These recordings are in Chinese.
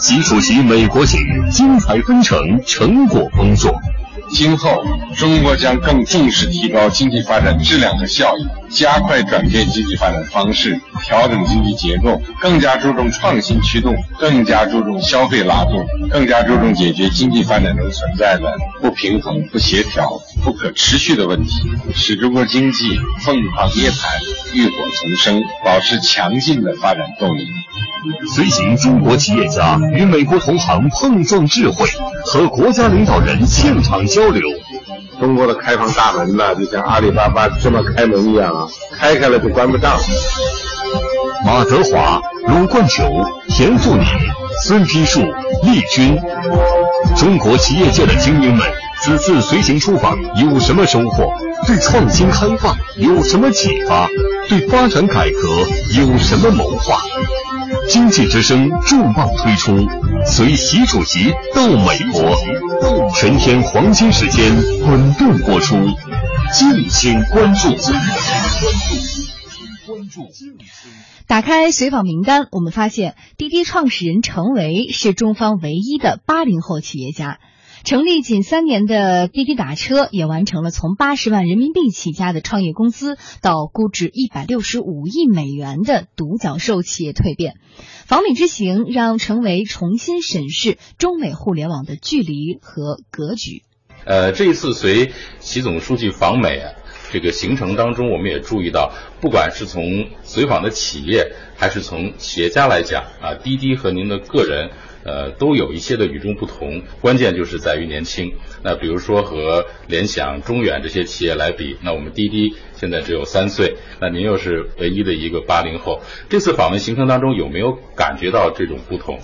习主席美国行，精彩纷呈，成果丰硕。今后，中国将更重视提高经济发展质量和效益，加快转变经济发展方式，调整经济结构，更加注重创新驱动，更加注重消费拉动，更加注重解决经济发展中存在的不平衡、不协调、不可持续的问题，使中国经济凤凰涅槃、浴火重生，保持强劲的发展动力。随行中国企业家与美国同行碰撞智慧，和国家领导人现场交交流。中国的开放大门呢，就像阿里巴巴这么开门一样啊，开开了就关不上。马德华、鲁冠球、田富宁、孙丕树、厉军，中国企业界的精英们，此次随行出访有什么收获？对创新开放有什么启发？对发展改革有什么谋划？经济之声重磅推出，随习主席到美国，全天黄金时间滚动播出，敬请关注。关注，关注打开随访名单，我们发现滴滴创始人程维是中方唯一的八零后企业家。成立仅三年的滴滴打车，也完成了从八十万人民币起家的创业公司，到估值一百六十五亿美元的独角兽企业蜕变。访美之行让成为重新审视中美互联网的距离和格局。呃，这一次随习总书记访美啊这个行程当中，我们也注意到，不管是从随访的企业，还是从企业家来讲啊，滴滴和您的个人。呃，都有一些的与众不同，关键就是在于年轻。那比如说和联想、中远这些企业来比，那我们滴滴现在只有三岁，那您又是唯一的一个八零后。这次访问行程当中有没有感觉到这种不同？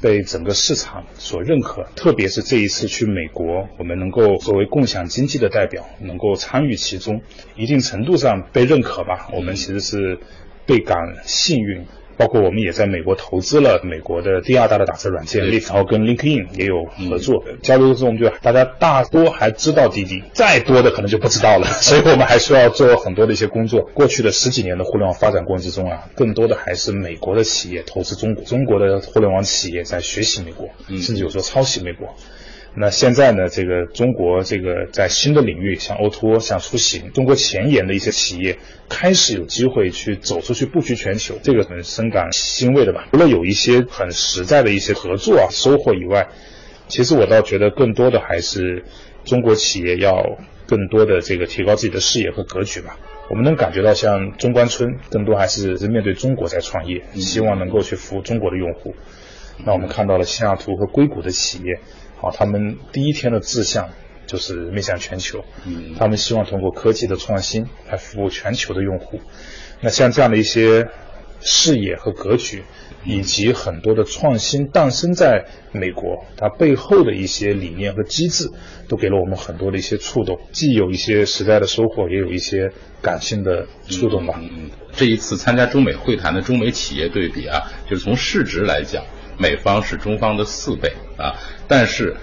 被整个市场所认可，特别是这一次去美国，我们能够作为共享经济的代表，能够参与其中，一定程度上被认可吧。我们其实是倍感幸运。包括我们也在美国投资了美国的第二大的打车软件 Lyft，然后跟 LinkedIn 也有合作交流中，就大家大多还知道滴滴，再多的可能就不知道了。所以我们还需要做很多的一些工作。过去的十几年的互联网发展过程之中啊，更多的还是美国的企业投资中国，中国的互联网企业在学习美国，甚至有时候抄袭美国。那现在呢？这个中国这个在新的领域，像 O2O、像出行，中国前沿的一些企业开始有机会去走出去布局全球，这个很深感欣慰的吧。除了有一些很实在的一些合作啊收获以外，其实我倒觉得更多的还是中国企业要更多的这个提高自己的视野和格局吧。我们能感觉到，像中关村更多还是是面对中国在创业，希望能够去服务中国的用户。那我们看到了西雅图和硅谷的企业。啊，他们第一天的志向就是面向全球，嗯，他们希望通过科技的创新来服务全球的用户。那像这样的一些视野和格局，以及很多的创新诞生在美国，它背后的一些理念和机制，都给了我们很多的一些触动，既有一些时代的收获，也有一些感性的触动吧。嗯，这一次参加中美会谈的中美企业对比啊，就是从市值来讲。美方是中方的四倍啊，但是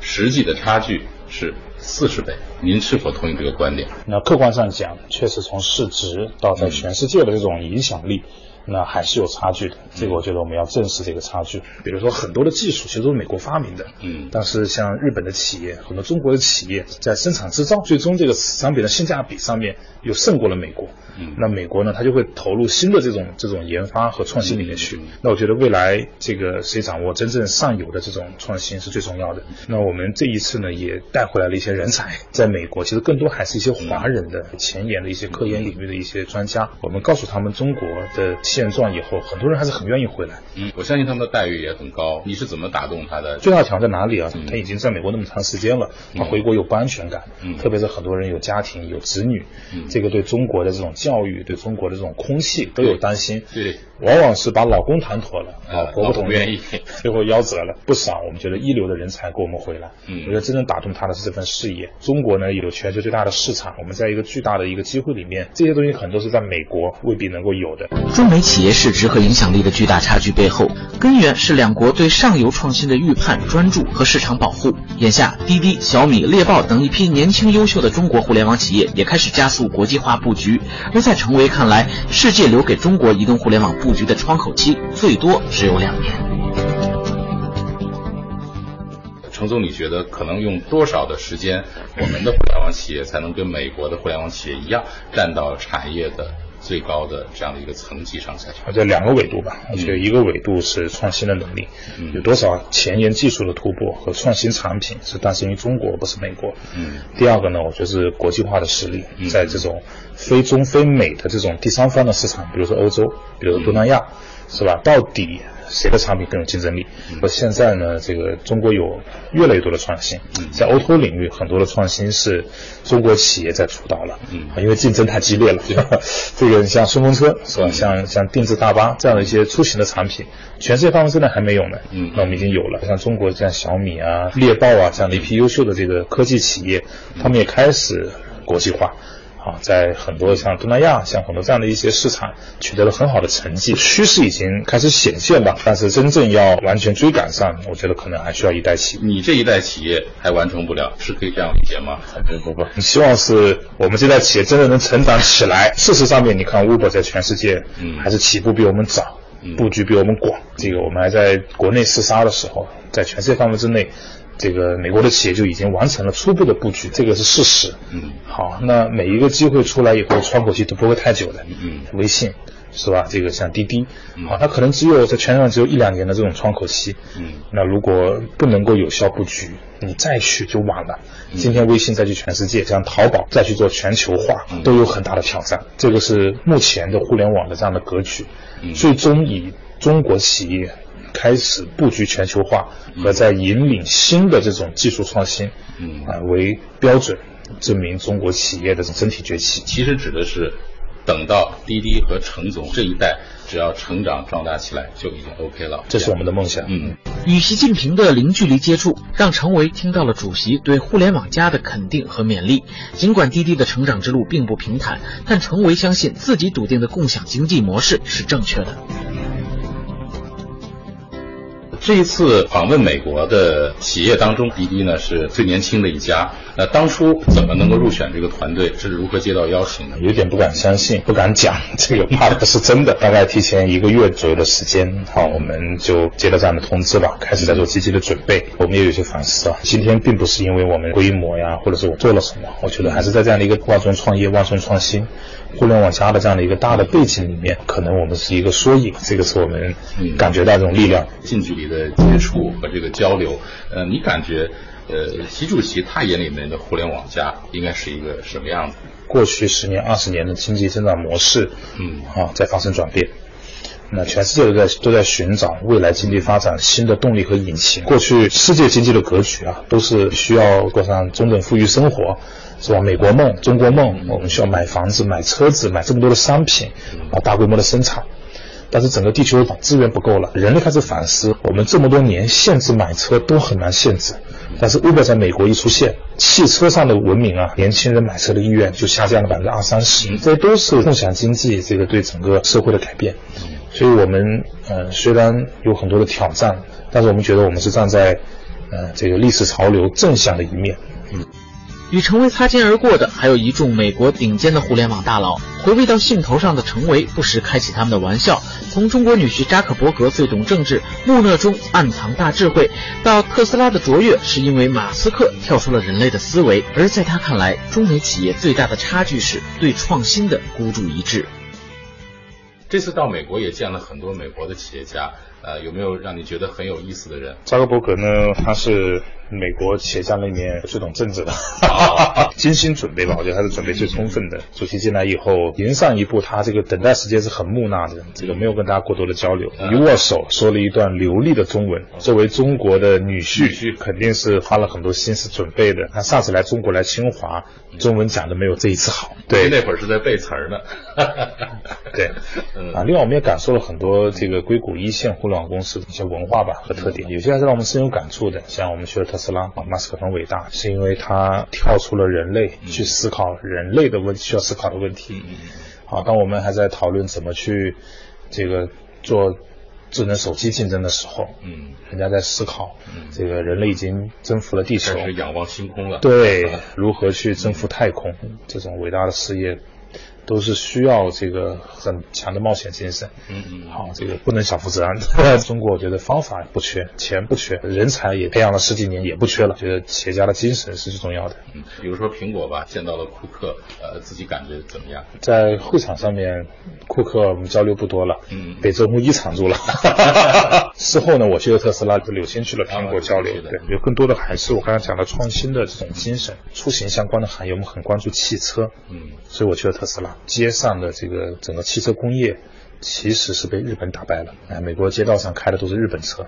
实际的差距是四十倍。您是否同意这个观点？那客观上讲，确实从市值到在全世界的这种影响力。那还是有差距的，这个我觉得我们要正视这个差距。比如说很多的技术其实都是美国发明的，嗯，但是像日本的企业，很多中国的企业在生产制造，最终这个商品的性价比上面又胜过了美国。嗯，那美国呢，它就会投入新的这种这种研发和创新里面去。那我觉得未来这个谁掌握真正上游的这种创新是最重要的。那我们这一次呢，也带回来了一些人才，在美国其实更多还是一些华人的前沿的一些科研领域的一些专家。我们告诉他们中国的。现状以后，很多人还是很愿意回来。嗯，我相信他们的待遇也很高。你是怎么打动他的？最大的挑战在哪里啊？他已经在美国那么长时间了，他回国有不安全感。嗯，特别是很多人有家庭、有子女，嗯这个对中国的这种教育、对中国的这种空气都有担心。对，往往是把老公谈妥了，老婆不同意，最后夭折了。不少我们觉得一流的人才给我们回来。嗯，我觉得真正打动他的是这份事业。中国呢有全球最大的市场，我们在一个巨大的一个机会里面，这些东西很多是在美国未必能够有的。中美。企业市值和影响力的巨大差距背后，根源是两国对上游创新的预判、专注和市场保护。眼下，滴滴、小米、猎豹等一批年轻优秀的中国互联网企业也开始加速国际化布局。而在程维看来，世界留给中国移动互联网布局的窗口期最多只有两年。程总，你觉得可能用多少的时间，我们的互联网企业才能跟美国的互联网企业一样，站到产业的？最高的这样的一个层级上下去，这两个维度吧。我觉得一个维度是创新的能力，有多少前沿技术的突破和创新产品是诞生于中国，不是美国。嗯。第二个呢，我觉得是国际化的实力，在这种非中非美的这种第三方的市场，比如说欧洲，比如说东南亚，是吧？到底？谁的产品更有竞争力？而现在呢，这个中国有越来越多的创新，在 O2O 领域，很多的创新是中国企业在主导了，啊，因为竞争太激烈了。这个像顺风车是吧？像像定制大巴这样的一些出行的产品，全世界范围之内还没有呢。嗯，那我们已经有了。像中国像小米啊、猎豹啊这样的一批优秀的这个科技企业，他们也开始国际化。啊，在很多像东南亚，像很多这样的一些市场取得了很好的成绩，趋势已经开始显现吧。但是真正要完全追赶上，我觉得可能还需要一代企业。你这一代企业还完成不了，是可以这样理解吗？不不不，希望是我们这代企业真的能成长起来。事实上面，你看 Uber 在全世界，嗯，还是起步比我们早，布局比我们广。这个我们还在国内厮杀的时候，在全世界范围之内。这个美国的企业就已经完成了初步的布局，这个是事实。嗯，好，那每一个机会出来以后，窗口期都不会太久的。嗯，微信是吧？这个像滴滴，好，它可能只有在全上只有一两年的这种窗口期。嗯，那如果不能够有效布局，你再去就晚了。今天微信再去全世界，像淘宝再去做全球化，都有很大的挑战。这个是目前的互联网的这样的格局。最终以中国企业。开始布局全球化和在引领新的这种技术创新，嗯啊为标准，证明中国企业的整体崛起。其实指的是，等到滴滴和程总这一代只要成长壮大起来，就已经 OK 了。这是我们的梦想。嗯，与习近平的零距离接触，让程维听到了主席对互联网加的肯定和勉励。尽管滴滴的成长之路并不平坦，但程维相信自己笃定的共享经济模式是正确的。这一次访问美国的企业当中，滴滴呢是最年轻的一家。那当初怎么能够入选这个团队？是如何接到邀请的？有点不敢相信，不敢讲，这个怕的是真的。大概提前一个月左右的时间，好，我们就接到这样的通知吧，开始在做积极的准备。我们也有些反思啊，今天并不是因为我们规模呀，或者是我做了什么，我觉得还是在这样的一个万众创业、万众创新。互联网加的这样的一个大的背景里面，可能我们是一个缩影，这个是我们感觉到这种力量。近距离的接触和这个交流，呃，你感觉，呃，习主席他眼里面的互联网加应该是一个什么样子？过去十年、二十年的经济增长模式，嗯，啊，在发生转变。那全世界都在都在寻找未来经济发展新的动力和引擎。过去世界经济的格局啊，都是需要过上中等富裕生活。是吧？美国梦、中国梦，我们需要买房子、买车子、买这么多的商品，啊，大规模的生产。但是整个地球资源不够了，人类开始反思：我们这么多年限制买车都很难限制。但是 Uber 在美国一出现，汽车上的文明啊，年轻人买车的意愿就下降了百分之二三十。这都是共享经济这个对整个社会的改变。所以我们呃虽然有很多的挑战，但是我们觉得我们是站在呃这个历史潮流正向的一面。嗯。与程维擦肩而过的，还有一众美国顶尖的互联网大佬。回味到兴头上的程维，不时开启他们的玩笑。从中国女婿扎克伯格最懂政治，木讷中暗藏大智慧，到特斯拉的卓越是因为马斯克跳出了人类的思维。而在他看来，中美企业最大的差距是对创新的孤注一掷。这次到美国也见了很多美国的企业家。呃，有没有让你觉得很有意思的人？扎克伯格呢？他是美国企业家里面最懂政治的，精心准备吧？我觉得他是准备最充分的。主席进来以后，迎上一步，他这个等待时间是很木讷的，这个没有跟大家过多的交流，一握手说了一段流利的中文。作为中国的女婿，肯定是花了很多心思准备的。他上次来中国来清华，中文讲的没有这一次好。对，那会儿是在背词儿呢。对，啊，另外我们也感受了很多这个硅谷一线互联。网公司的一些文化吧和特点，有些还是让我们深有感触的。像我们去了特斯拉，马斯克很伟大，是因为他跳出了人类去思考人类的问需要思考的问题。好，当我们还在讨论怎么去这个做智能手机竞争的时候，嗯，人家在思考，这个人类已经征服了地球，仰望星空了。对，如何去征服太空，这种伟大的事业。都是需要这个很强的冒险精神。嗯嗯，好，这个不能小富则安。中国我觉得方法不缺，钱不缺，人才也培养了十几年也不缺了。觉得企业家的精神是最重要的。嗯，比如说苹果吧，见到了库克，呃，自己感觉怎么样？在会场上面，库克我们交流不多了，嗯，被周鸿祎藏住了。事后呢，我去了特斯拉，就柳先去了苹果交流。对，有更多的还是我刚才讲的创新的这种精神，出行相关的行业我们很关注汽车，嗯，所以我去了特斯拉。街上的这个整个汽车工业，其实是被日本打败了。哎，美国街道上开的都是日本车。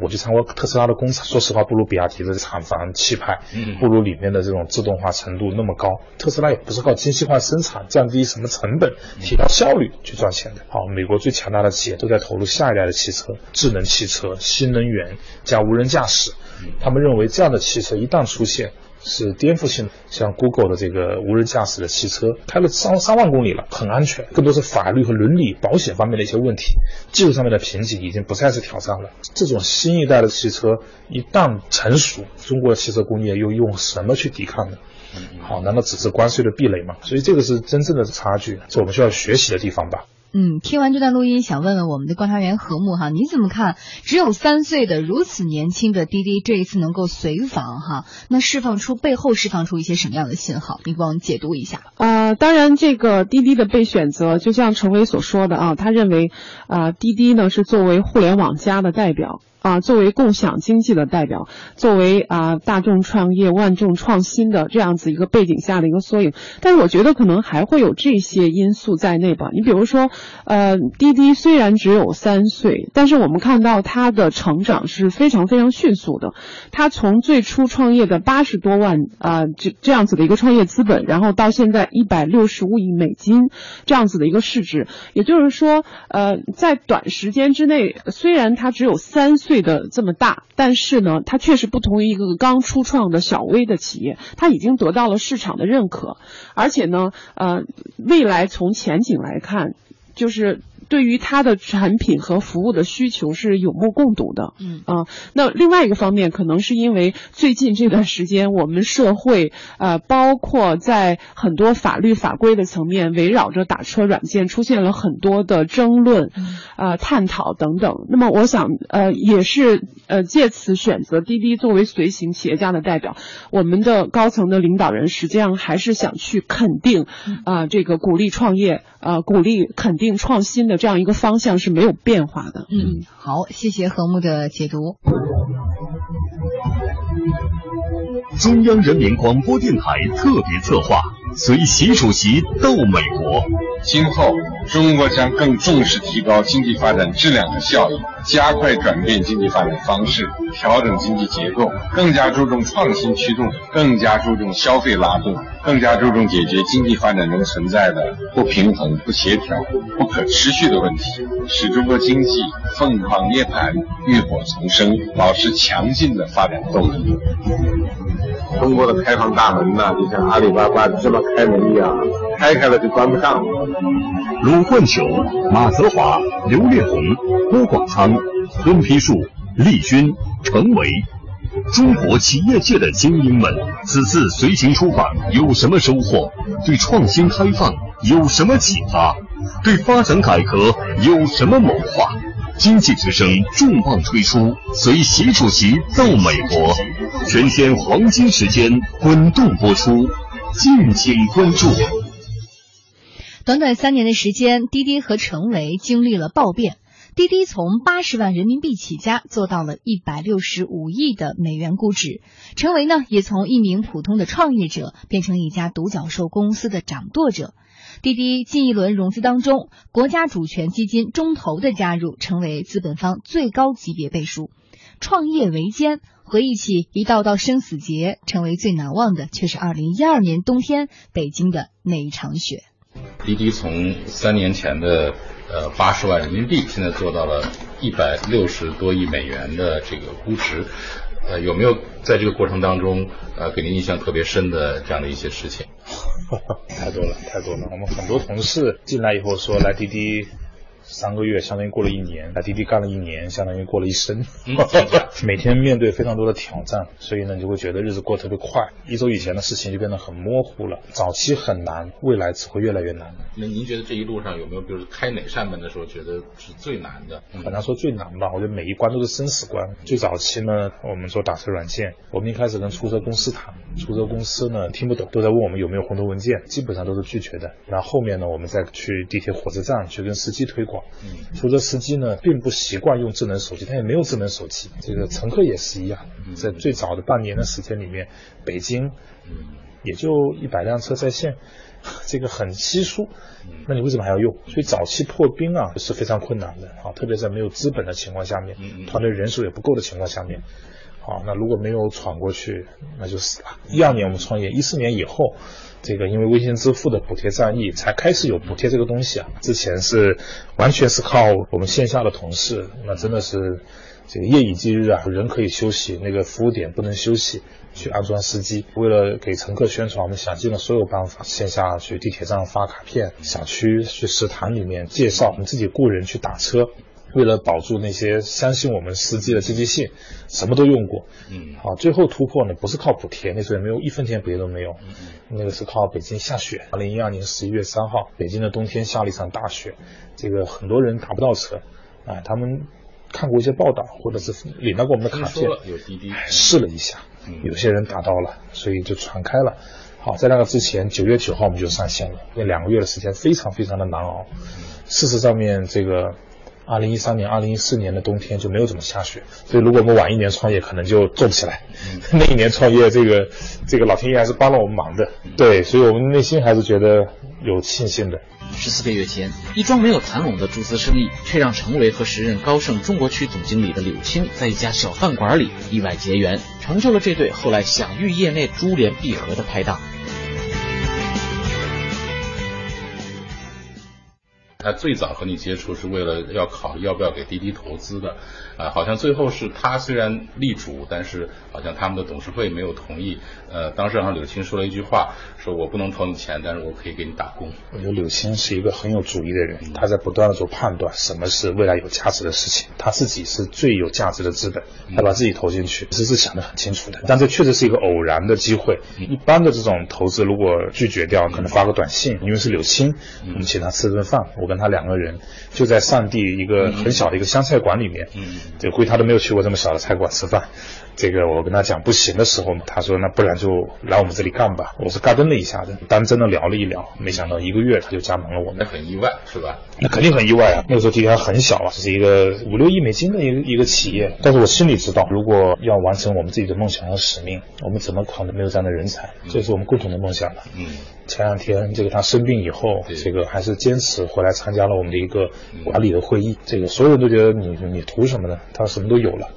我去参观特斯拉的工厂，说实话，不如比亚迪的厂房气派，不如里面的这种自动化程度那么高。特斯拉也不是靠精细化生产、降低什么成本、提高效率去赚钱的。好，美国最强大的企业都在投入下一代的汽车、智能汽车、新能源加无人驾驶。他们认为这样的汽车一旦出现，是颠覆性的，像 Google 的这个无人驾驶的汽车，开了三三万公里了，很安全。更多是法律和伦理、保险方面的一些问题，技术上面的瓶颈已经不再是挑战了。这种新一代的汽车一旦成熟，中国的汽车工业又用什么去抵抗呢？好，难道只是关税的壁垒吗？所以这个是真正的差距，是我们需要学习的地方吧。嗯，听完这段录音，想问问我们的观察员何木哈，你怎么看？只有三岁的如此年轻的滴滴这一次能够随访哈，那释放出背后释放出一些什么样的信号？你帮我们解读一下。呃，当然，这个滴滴的被选择，就像陈伟所说的啊，他认为啊，滴滴呢是作为互联网加的代表。啊，作为共享经济的代表，作为啊大众创业、万众创新的这样子一个背景下的一个缩影，但是我觉得可能还会有这些因素在内吧。你比如说，呃，滴滴虽然只有三岁，但是我们看到它的成长是非常非常迅速的。它从最初创业的八十多万啊这这样子的一个创业资本，然后到现在一百六十五亿美金这样子的一个市值，也就是说，呃，在短时间之内，虽然它只有三岁。对的这么大，但是呢，它确实不同于一个刚初创的小微的企业，它已经得到了市场的认可，而且呢，呃，未来从前景来看，就是。对于它的产品和服务的需求是有目共睹的，嗯啊，那另外一个方面，可能是因为最近这段时间，我们社会呃，包括在很多法律法规的层面，围绕着打车软件出现了很多的争论，啊，探讨等等。那么，我想呃，也是呃，借此选择滴滴作为随行企业家的代表，我们的高层的领导人实际上还是想去肯定啊，这个鼓励创业，呃，鼓励肯定创新的。这样一个方向是没有变化的。嗯，好，谢谢何木的解读。中央人民广播电台特别策划，随习主席到美国。今后，中国将更重视提高经济发展质量和效益，加快转变经济发展方式，调整经济结构，更加注重创新驱动，更加注重消费拉动，更加注重解决经济发展中存在的不平衡、不协调、不可持续的问题，使中国经济凤凰涅槃、浴火重生，保持强劲的发展动力。中国的开放大门呢，就像阿里巴巴芝麻开门一样，开开了就关不上了。鲁冠球、马泽华、刘烈宏、郭广仓、孙丕树、丽君、程维，中国企业界的精英们，此次随行出访有什么收获？对创新开放有什么启发？对发展改革有什么谋划？经济之声重磅推出，随习主席到美国，全天黄金时间滚动播出，敬请关注。短短三年的时间，滴滴和成维经历了暴变。滴滴从八十万人民币起家，做到了一百六十五亿的美元估值。成维呢，也从一名普通的创业者变成一家独角兽公司的掌舵者。滴滴近一轮融资当中，国家主权基金中投的加入，成为资本方最高级别背书。创业维艰，回忆起一道道生死劫，成为最难忘的却是二零一二年冬天北京的那一场雪。滴滴从三年前的呃八十万人民币，现在做到了一百六十多亿美元的这个估值。呃，有没有在这个过程当中，呃，给您印象特别深的这样的一些事情？太多了，太多了。我们很多同事进来以后说来滴滴三个月相当于过了一年，在滴滴干了一年，相当于过了一生。嗯 每天面对非常多的挑战，所以呢，你就会觉得日子过得特别快。一周以前的事情就变得很模糊了。早期很难，未来只会越来越难。那您觉得这一路上有没有，比如开哪扇门的时候觉得是最难的？嗯很难说最难吧，我觉得每一关都是生死关。最早期呢，我们做打车软件，我们一开始跟出租车公司谈，出租车公司呢听不懂，都在问我们有没有红头文件，基本上都是拒绝的。然后后面呢，我们再去地铁、火车站去跟司机推广。嗯出租车司机呢并不习惯用智能手机，他也没有智能手机。这个乘客也是一样，在最早的半年的时间里面，北京嗯也就一百辆车在线，这个很稀疏。那你为什么还要用？所以早期破冰啊是非常困难的啊，特别在没有资本的情况下面团队人数也不够的情况下面，好，那如果没有闯过去，那就死了。一二年我们创业，一四年以后，这个因为微信支付的补贴战役才开始有补贴这个东西啊，之前是完全是靠我们线下的同事，那真的是这个夜以继日啊，人可以休息，那个服务点不能休息。去安装司机，为了给乘客宣传，我们想尽了所有办法，线下去地铁站发卡片，小区去食堂里面介绍，我们自己雇人去打车，为了保住那些相信我们司机的积极性，什么都用过。嗯。好，最后突破呢，不是靠补贴，那时候也没有一分钱补贴都没有，那个是靠北京下雪。二零一二年十一月三号，北京的冬天下了一场大雪，这个很多人打不到车，啊，他们看过一些报道，或者是领到过我们的卡片有滴滴，试了一下，有些人打到了，所以就传开了。好，在那个之前，九月九号我们就上线了，那两个月的时间非常非常的难熬。事实上面，这个二零一三年、二零一四年的冬天就没有怎么下雪，所以如果我们晚一年创业，可能就做不起来。那一年创业，这个这个老天爷还是帮了我们忙的。对，所以我们内心还是觉得有信心的。十四个月前，一桩没有谈拢的注资生意，却让程维和时任高盛中国区总经理的柳青在一家小饭馆里意外结缘，成就了这对后来享誉业内珠联璧合的拍档。他最早和你接触是为了要考虑要不要给滴滴投资的，啊、好像最后是他虽然力主，但是好像他们的董事会没有同意。呃，当时好像柳青说了一句话，说我不能投你钱，但是我可以给你打工。我觉得柳青是一个很有主意的人，他在不断的做判断，什么是未来有价值的事情，他自己是最有价值的资本，他把自己投进去，其实是想得很清楚的。但这确实是一个偶然的机会，一般的这种投资如果拒绝掉，可能发个短信，因为是柳青，我们请他吃顿饭，我跟他两个人就在上地一个很小的一个湘菜馆里面，这估计他都没有去过这么小的菜馆吃饭。这个我跟他讲不行的时候，他说那不然就来我们这里干吧。我是嘎噔了一下子，当真的聊了一聊，没想到一个月他就加盟了我们，那很意外是吧？那肯定很意外啊。那个时候滴滴还很小啊，这是一个五六亿美金的一个一个企业，但是我心里知道，如果要完成我们自己的梦想和使命，我们怎么可能没有这样的人才？这是我们共同的梦想了。嗯，前两天这个他生病以后，这个还是坚持回来参加了我们的一个管理的会议。这个所有人都觉得你你图什么呢？他什么都有了，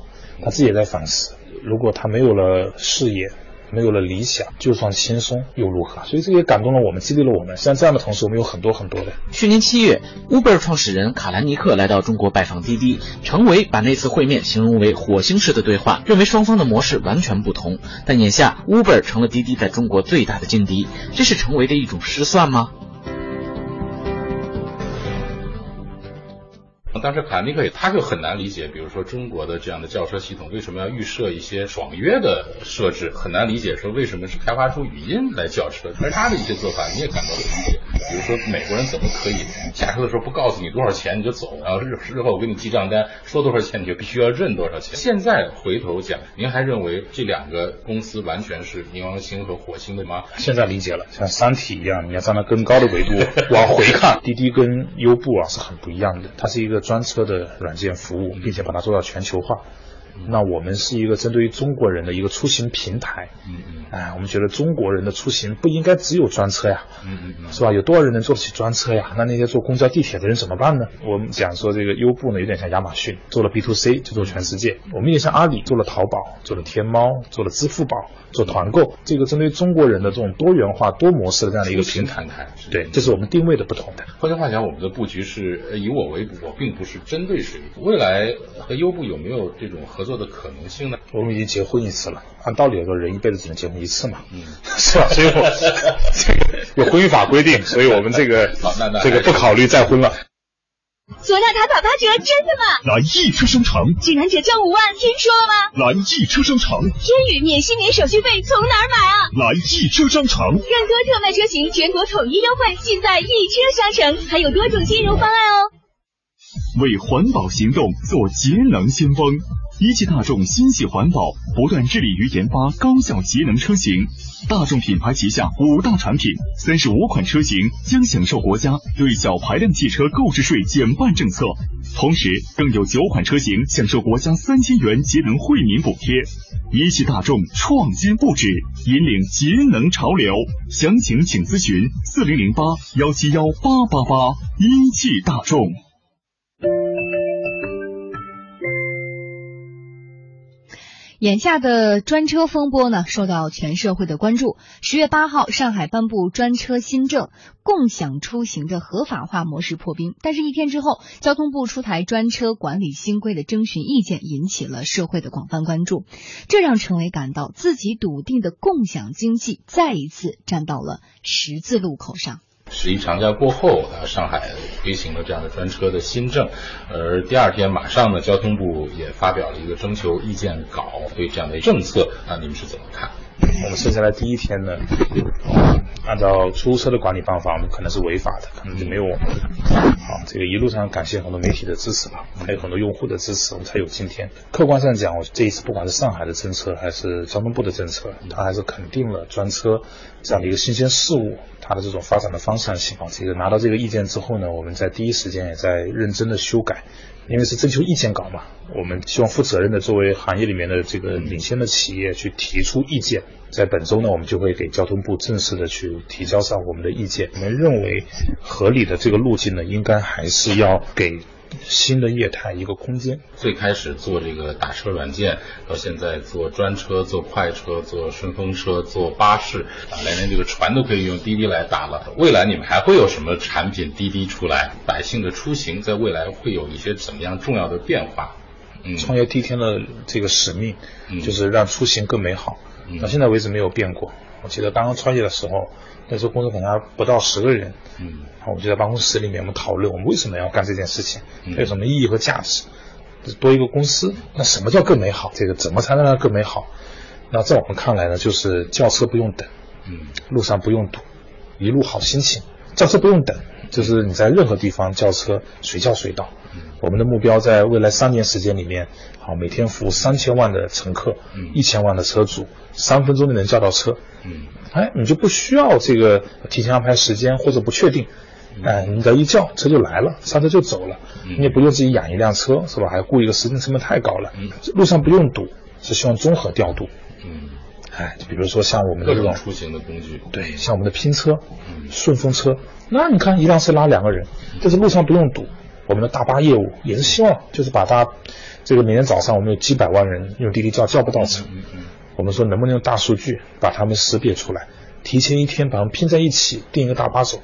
他自己也在反思，如果他没有了事业。没有了理想，就算轻松又如何？所以这也感动了我们，激励了我们。像这样的同事，我们有很多很多的。去年七月，Uber 创始人卡兰尼克来到中国拜访滴滴，程维把那次会面形容为火星式的对话，认为双方的模式完全不同。但眼下，Uber 成了滴滴在中国最大的劲敌，这是程维的一种失算吗？当时卡尼克也他就很难理解，比如说中国的这样的轿车系统为什么要预设一些爽约的设置，很难理解说为什么是开发出语音来叫车，而他的一些做法你也感到理解，比如说美国人怎么可以下车的时候不告诉你多少钱你就走，然后日日后我给你记账单，说多少钱你就必须要认多少钱。现在回头讲，您还认为这两个公司完全是冥王星和火星的吗？现在理解了，像《三体》一样，你要站在更高的维度往回看。滴滴跟优步啊是很不一样的，它是一个专车的软件服务，并且把它做到全球化。那我们是一个针对于中国人的一个出行平台。嗯嗯哎，我们觉得中国人的出行不应该只有专车呀，嗯嗯嗯，是吧？有多少人能坐得起专车呀？那那些坐公交、地铁的人怎么办呢？我们讲说这个优步呢，有点像亚马逊，做了 B to C 就做全世界；我们也像阿里，做了淘宝，做了天猫，做了支付宝，做团购。这个针对中国人的这种多元化、多模式的这样的一个平台台，对，这是我们定位的不同的。换句话讲，我们的布局是呃以我为主，我并不是针对谁。未来和优步有没有这种合作的可能性呢？我们已经结婚一次了，按道理来说，人一辈子只能结婚一次嘛，嗯，是吧？所以我 这个有婚姻法规定，所以我们这个这个不考虑再婚了。索纳塔打八折，真的吗？来易车商城，竟然折正五万，听说了吗？来易车商城，天宇免息免手续费，从哪儿买啊？来易车商城，更多特卖车型全国统一优惠，尽在易车商城，还有多种金融方案哦。为环保行动做节能先锋，一汽大众心系环保，不断致力于研发高效节能车型。大众品牌旗下五大产品，三十五款车型将享受国家对小排量汽车购置税减半政策，同时更有九款车型享受国家三千元节能惠民补贴。一汽大众创新不止，引领节能潮流。详情请咨询四零零八幺七幺八八八。一汽大众。眼下的专车风波呢，受到全社会的关注。十月八号，上海颁布专车新政，共享出行的合法化模式破冰。但是，一天之后，交通部出台专车管理新规的征询意见，引起了社会的广泛关注。这让陈伟感到自己笃定的共享经济再一次站到了十字路口上。十一长假过后，啊，上海推行了这样的专车的新政，而第二天马上呢，交通部也发表了一个征求意见稿，对这样的政策，啊，你们是怎么看？我们剩下来第一天呢，按照出租车的管理办法，我们可能是违法的，可能就没有我们。好，这个一路上感谢很多媒体的支持吧，还有很多用户的支持，我们才有今天。客观上讲，我这一次不管是上海的政策，还是交通部的政策，它还是肯定了专车这样的一个新鲜事物，它的这种发展的方向性。这个拿到这个意见之后呢，我们在第一时间也在认真的修改。因为是征求意见稿嘛，我们希望负责任的作为行业里面的这个领先的企业去提出意见。在本周呢，我们就会给交通部正式的去提交上我们的意见。我们认为合理的这个路径呢，应该还是要给。新的业态一个空间。最开始做这个打车软件，到现在做专车、做快车、做顺风车、做巴士，啊，连连这个船都可以用滴滴来打了。未来你们还会有什么产品滴滴出来？百姓的出行在未来会有一些怎么样重要的变化？嗯，创业第一天的这个使命，就是让出行更美好，到现在为止没有变过。我记得刚刚创业的时候。那时候公司可能还不到十个人，嗯，然后我们就在办公室里面，我们讨论我们为什么要干这件事情，它有什么意义和价值。多一个公司，那什么叫更美好？这个怎么才能让更美好？那在我们看来呢，就是轿车不用等，嗯，路上不用堵，一路好心情。轿车不用等，就是你在任何地方叫车随叫随到。我们的目标在未来三年时间里面，好每天服务三千万的乘客，一千万的车主，三分钟内能叫到车。嗯，哎，你就不需要这个提前安排时间或者不确定，哎，你只要一叫车就来了，上车就走了，你也不用自己养一辆车是吧？还雇一个时间成本太高了。嗯，路上不用堵，是希望综合调度。嗯，哎，就比如说像我们的这种出行的工具，对，像我们的拼车、顺风车，那你看一辆车拉两个人，就是路上不用堵。我们的大巴业务也是希望就是把它，这个每天早上我们有几百万人用滴滴叫叫不到车。我们说能不能用大数据把他们识别出来，提前一天把他们拼在一起，订一个大巴走。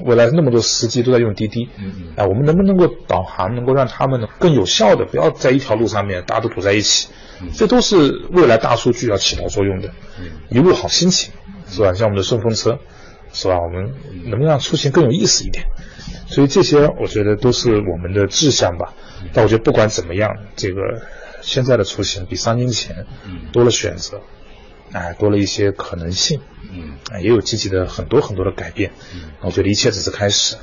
未来那么多司机都在用滴滴，哎，我们能不能够导航，能够让他们更有效的，不要在一条路上面大家都堵在一起？这都是未来大数据要起到作用的。一路好心情，是吧？像我们的顺风车，是吧？我们能不能让出行更有意思一点？所以这些我觉得都是我们的志向吧。但我觉得不管怎么样，这个。现在的出行比三年前多了选择，哎，多了一些可能性，嗯，也有积极的很多很多的改变，我觉得一切只是开始。